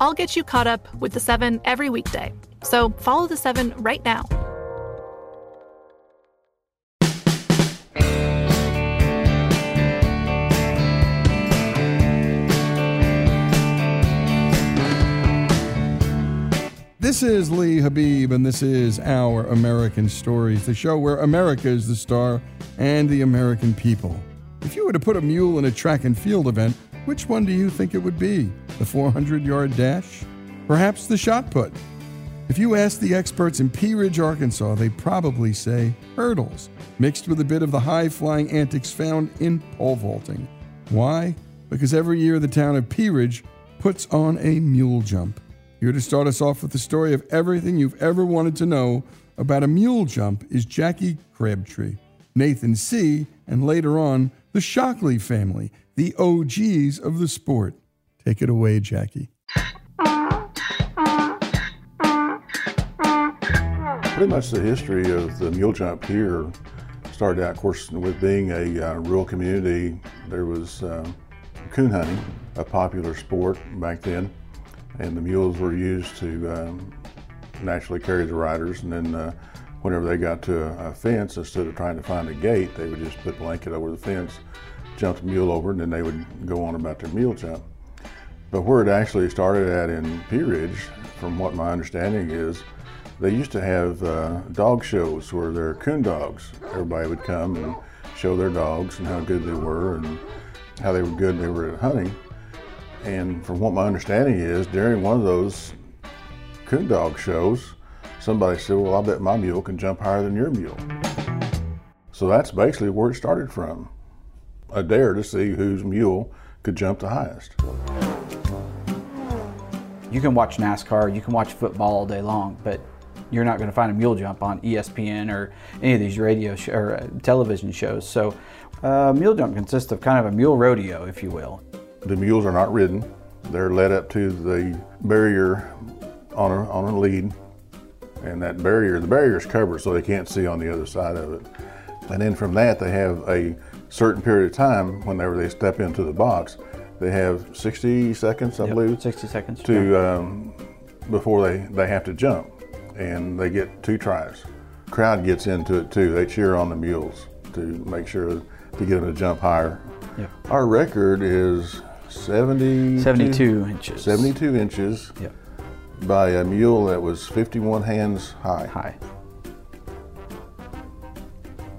I'll get you caught up with the seven every weekday. So follow the seven right now. This is Lee Habeeb, and this is Our American Stories, the show where America is the star and the American people. If you were to put a mule in a track and field event, which one do you think it would be? The 400 yard dash? Perhaps the shot put? If you ask the experts in Pea Ridge, Arkansas, they probably say hurdles, mixed with a bit of the high flying antics found in pole vaulting. Why? Because every year the town of Pea Ridge puts on a mule jump. Here to start us off with the story of everything you've ever wanted to know about a mule jump is Jackie Crabtree, Nathan C., and later on, the Shockley family, the OGs of the sport. Take it away, Jackie. Pretty much the history of the mule jump here started out, of course, with being a uh, rural community. There was uh, coon hunting, a popular sport back then, and the mules were used to um, naturally carry the riders. And then, uh, whenever they got to a, fence, instead of trying to find a gate, they would just put a blanket over the fence, jump the mule over, and then they would go on about their mule jump. But where it actually started at in Pea Ridge, from what my understanding is, they used to have uh, dog shows where their coon dogs, everybody would come and show their dogs and how good they were and how they were good they were at hunting. And from what my understanding is, during one of those coon dog shows, somebody said, Well, I bet my mule can jump higher than your mule. So that's basically where it started from a dare to see whose mule could jump the highest. You can watch NASCAR, you can watch football all day long, but you're not going to find a mule jump on ESPN or any of these radio sh- or uh, television shows. So, uh, mule jump consists of kind of a mule rodeo, if you will. The mules are not ridden; they're led up to the barrier on a, on a lead, and that barrier, the barrier is covered so they can't see on the other side of it. And then from that, they have a certain period of time whenever they step into the box. They have 60 seconds, I Yep, believe, 60 seconds. to um, before they, they have to jump. and they get two tries. Crowd gets into it too. They cheer on the mules to make sure to get them to jump higher. Yep. Our record is 70, 72 inches. 72 inches Yep. By a mule that was 51 hands high. High.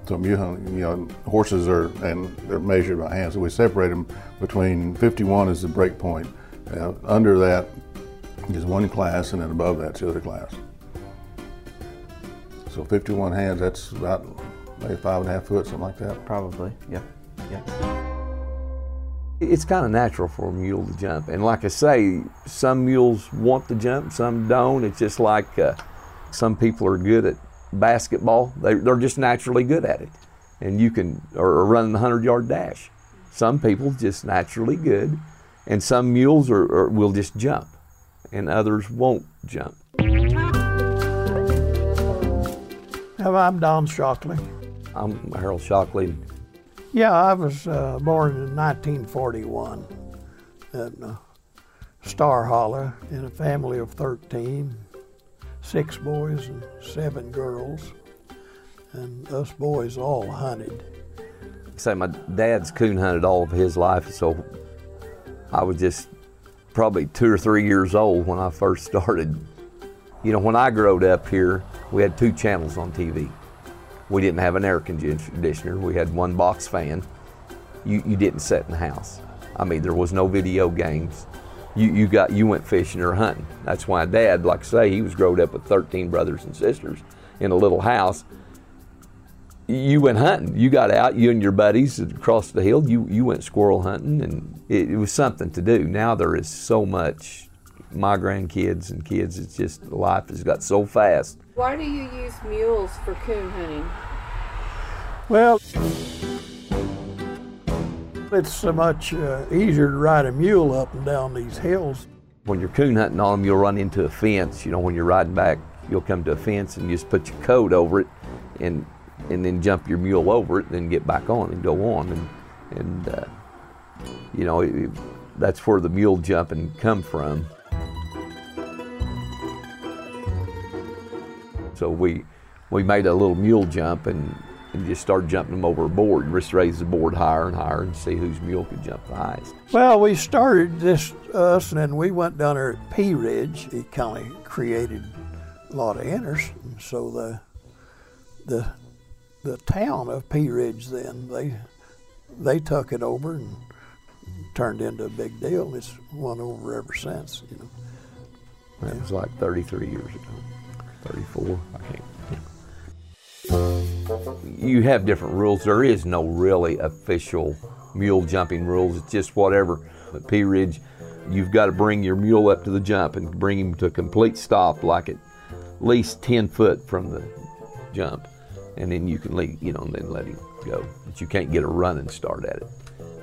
So mule, you know, horses are and they're measured by hand. So we separate them between 51 is the break point. Uh, under that is one class, and then above that's the other class. So 51 hands, that's about maybe five and a half foot, something like that. Probably. Yep. Yep. It's kind of natural for a mule to jump. And like I say, some mules want to jump, some don't. It's just like uh, some people are good at basketball, they, they're just naturally good at it. And you can, or, running the 100 yard dash. Some people just naturally good, and some mules are, are, will just jump, and others won't jump. Hello, I'm Don Shockley. I'm Harold Shockley. Yeah, I was uh, born in 1941 in uh, Star Holler in a family of 13, six boys and seven girls, and us boys all hunted. Say my dad's coon hunted all of his life, so I was just probably two or three years old when I first started. You know, when I growed up here, we had two channels on TV. We didn't have an air conditioner. We had one box fan. You, you didn't sit in the house. I mean, there was no video games. You, you got you went fishing or hunting. That's why Dad, like I say, he was growed up with 13 brothers and sisters in a little house. You went hunting. You got out. You and your buddies across the hill. You you went squirrel hunting, and it, it was something to do. Now there is so much. My grandkids and kids, it's just life has got so fast. Why do you use mules for coon hunting? Well, it's so much uh, easier to ride a mule up and down these hills. When you're coon hunting on them, you'll run into a fence. You know, when you're riding back, you'll come to a fence and you just put your coat over it, and and then jump your mule over it, and then get back on and go on, and and uh, you know it, that's where the mule jumping come from. So we we made a little mule jump and, and just started jumping them over a board. And just raise the board higher and higher and see whose mule could jump the highest. Well, we started this us, and then we went down there at Pea Ridge. It kind of created a lot of interest, and so the the the town of Pea Ridge then they they took it over and turned into a big deal. It's won over ever since, you know. That was like 33 years ago, 34. I can't. You have different rules. There is no really official mule jumping rules. It's just whatever. At Pea Ridge, you've got to bring your mule up to the jump and bring him to a complete stop, like at least 10 foot from the jump, and then you can leave, you know, and then let him go. But you can't get a running start at it.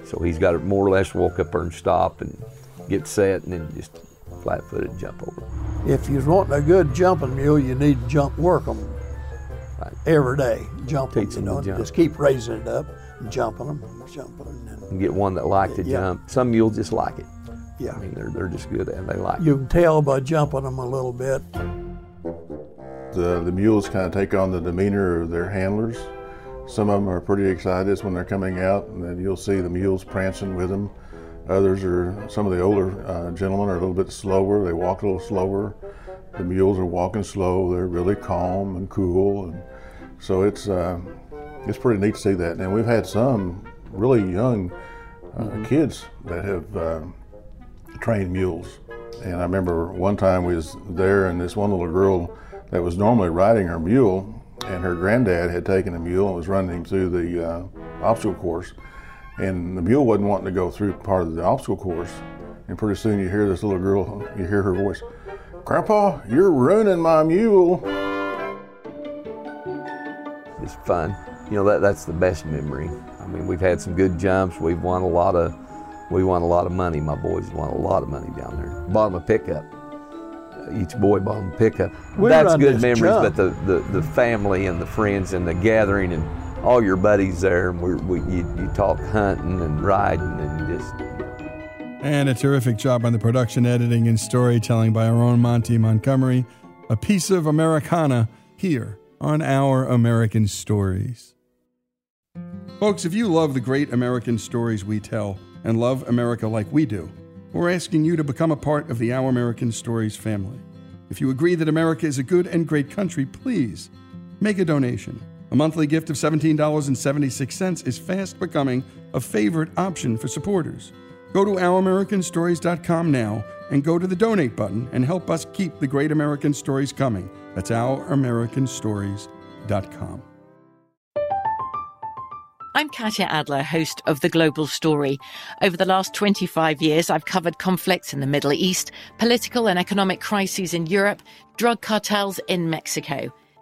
So he's got to more or less walk up there and stop and get set, and then just flat-footed jump over. If you're wanting a good jumping mule, you need to jump work them Right. every day. Jump 'em, Teach them to know, jump. just keep raising it up, and jumping them, jumping them. And And get one that like to Yeah. jump. Some mules just like it. yeah, I mean, they're, they're just good at it. They like it. you can tell by jumping them a little bit. The, the mules kind of take on the demeanor of their handlers. Some of them are pretty excited when they're coming out, and then you'll see the mules prancing with them. Others are, some of the older uh, gentlemen are a little bit slower. They walk a little slower. The mules are walking slow. They're really calm and cool, and so it's uh, it's pretty neat to see that. And we've had some really young uh, kids that have uh, trained mules. And I remember one time we was there, and this one little girl that was normally riding her mule, and her granddad had taken a mule and was running him through the uh, obstacle course, and the mule wasn't wanting to go through part of the obstacle course. And pretty soon you hear this little girl, you hear her voice, "Grandpa, you're ruining my mule." It's fun. You know that that's the best memory. I mean, we've had some good jumps. We've won a lot of we won a lot of money. My boys won a lot of money down there. Bought them a pickup. Each boy bought them a pickup. We that's good memories. jump. But the, the, the family and the friends and the gathering and all your buddies there, and we you, you talk hunting and riding and just And a terrific job on the production, editing, and storytelling by our own Monty Montgomery. a piece of Americana here on Our American Stories. Folks, if you love the great American stories we tell and love America like we do, we're asking you to become a part of the Our American Stories family. If you agree that America is a good and great country, please make a donation. A monthly gift of $17.76 is fast becoming a favorite option for supporters. Go to ouramericanstories.com now and go to the donate button and help us keep the great American stories coming. That's ouramericanstories.com. I'm Katya Adler, host of The Global Story. Over the last 25 years, I've covered conflicts in the Middle East, political and economic crises in Europe, drug cartels in Mexico.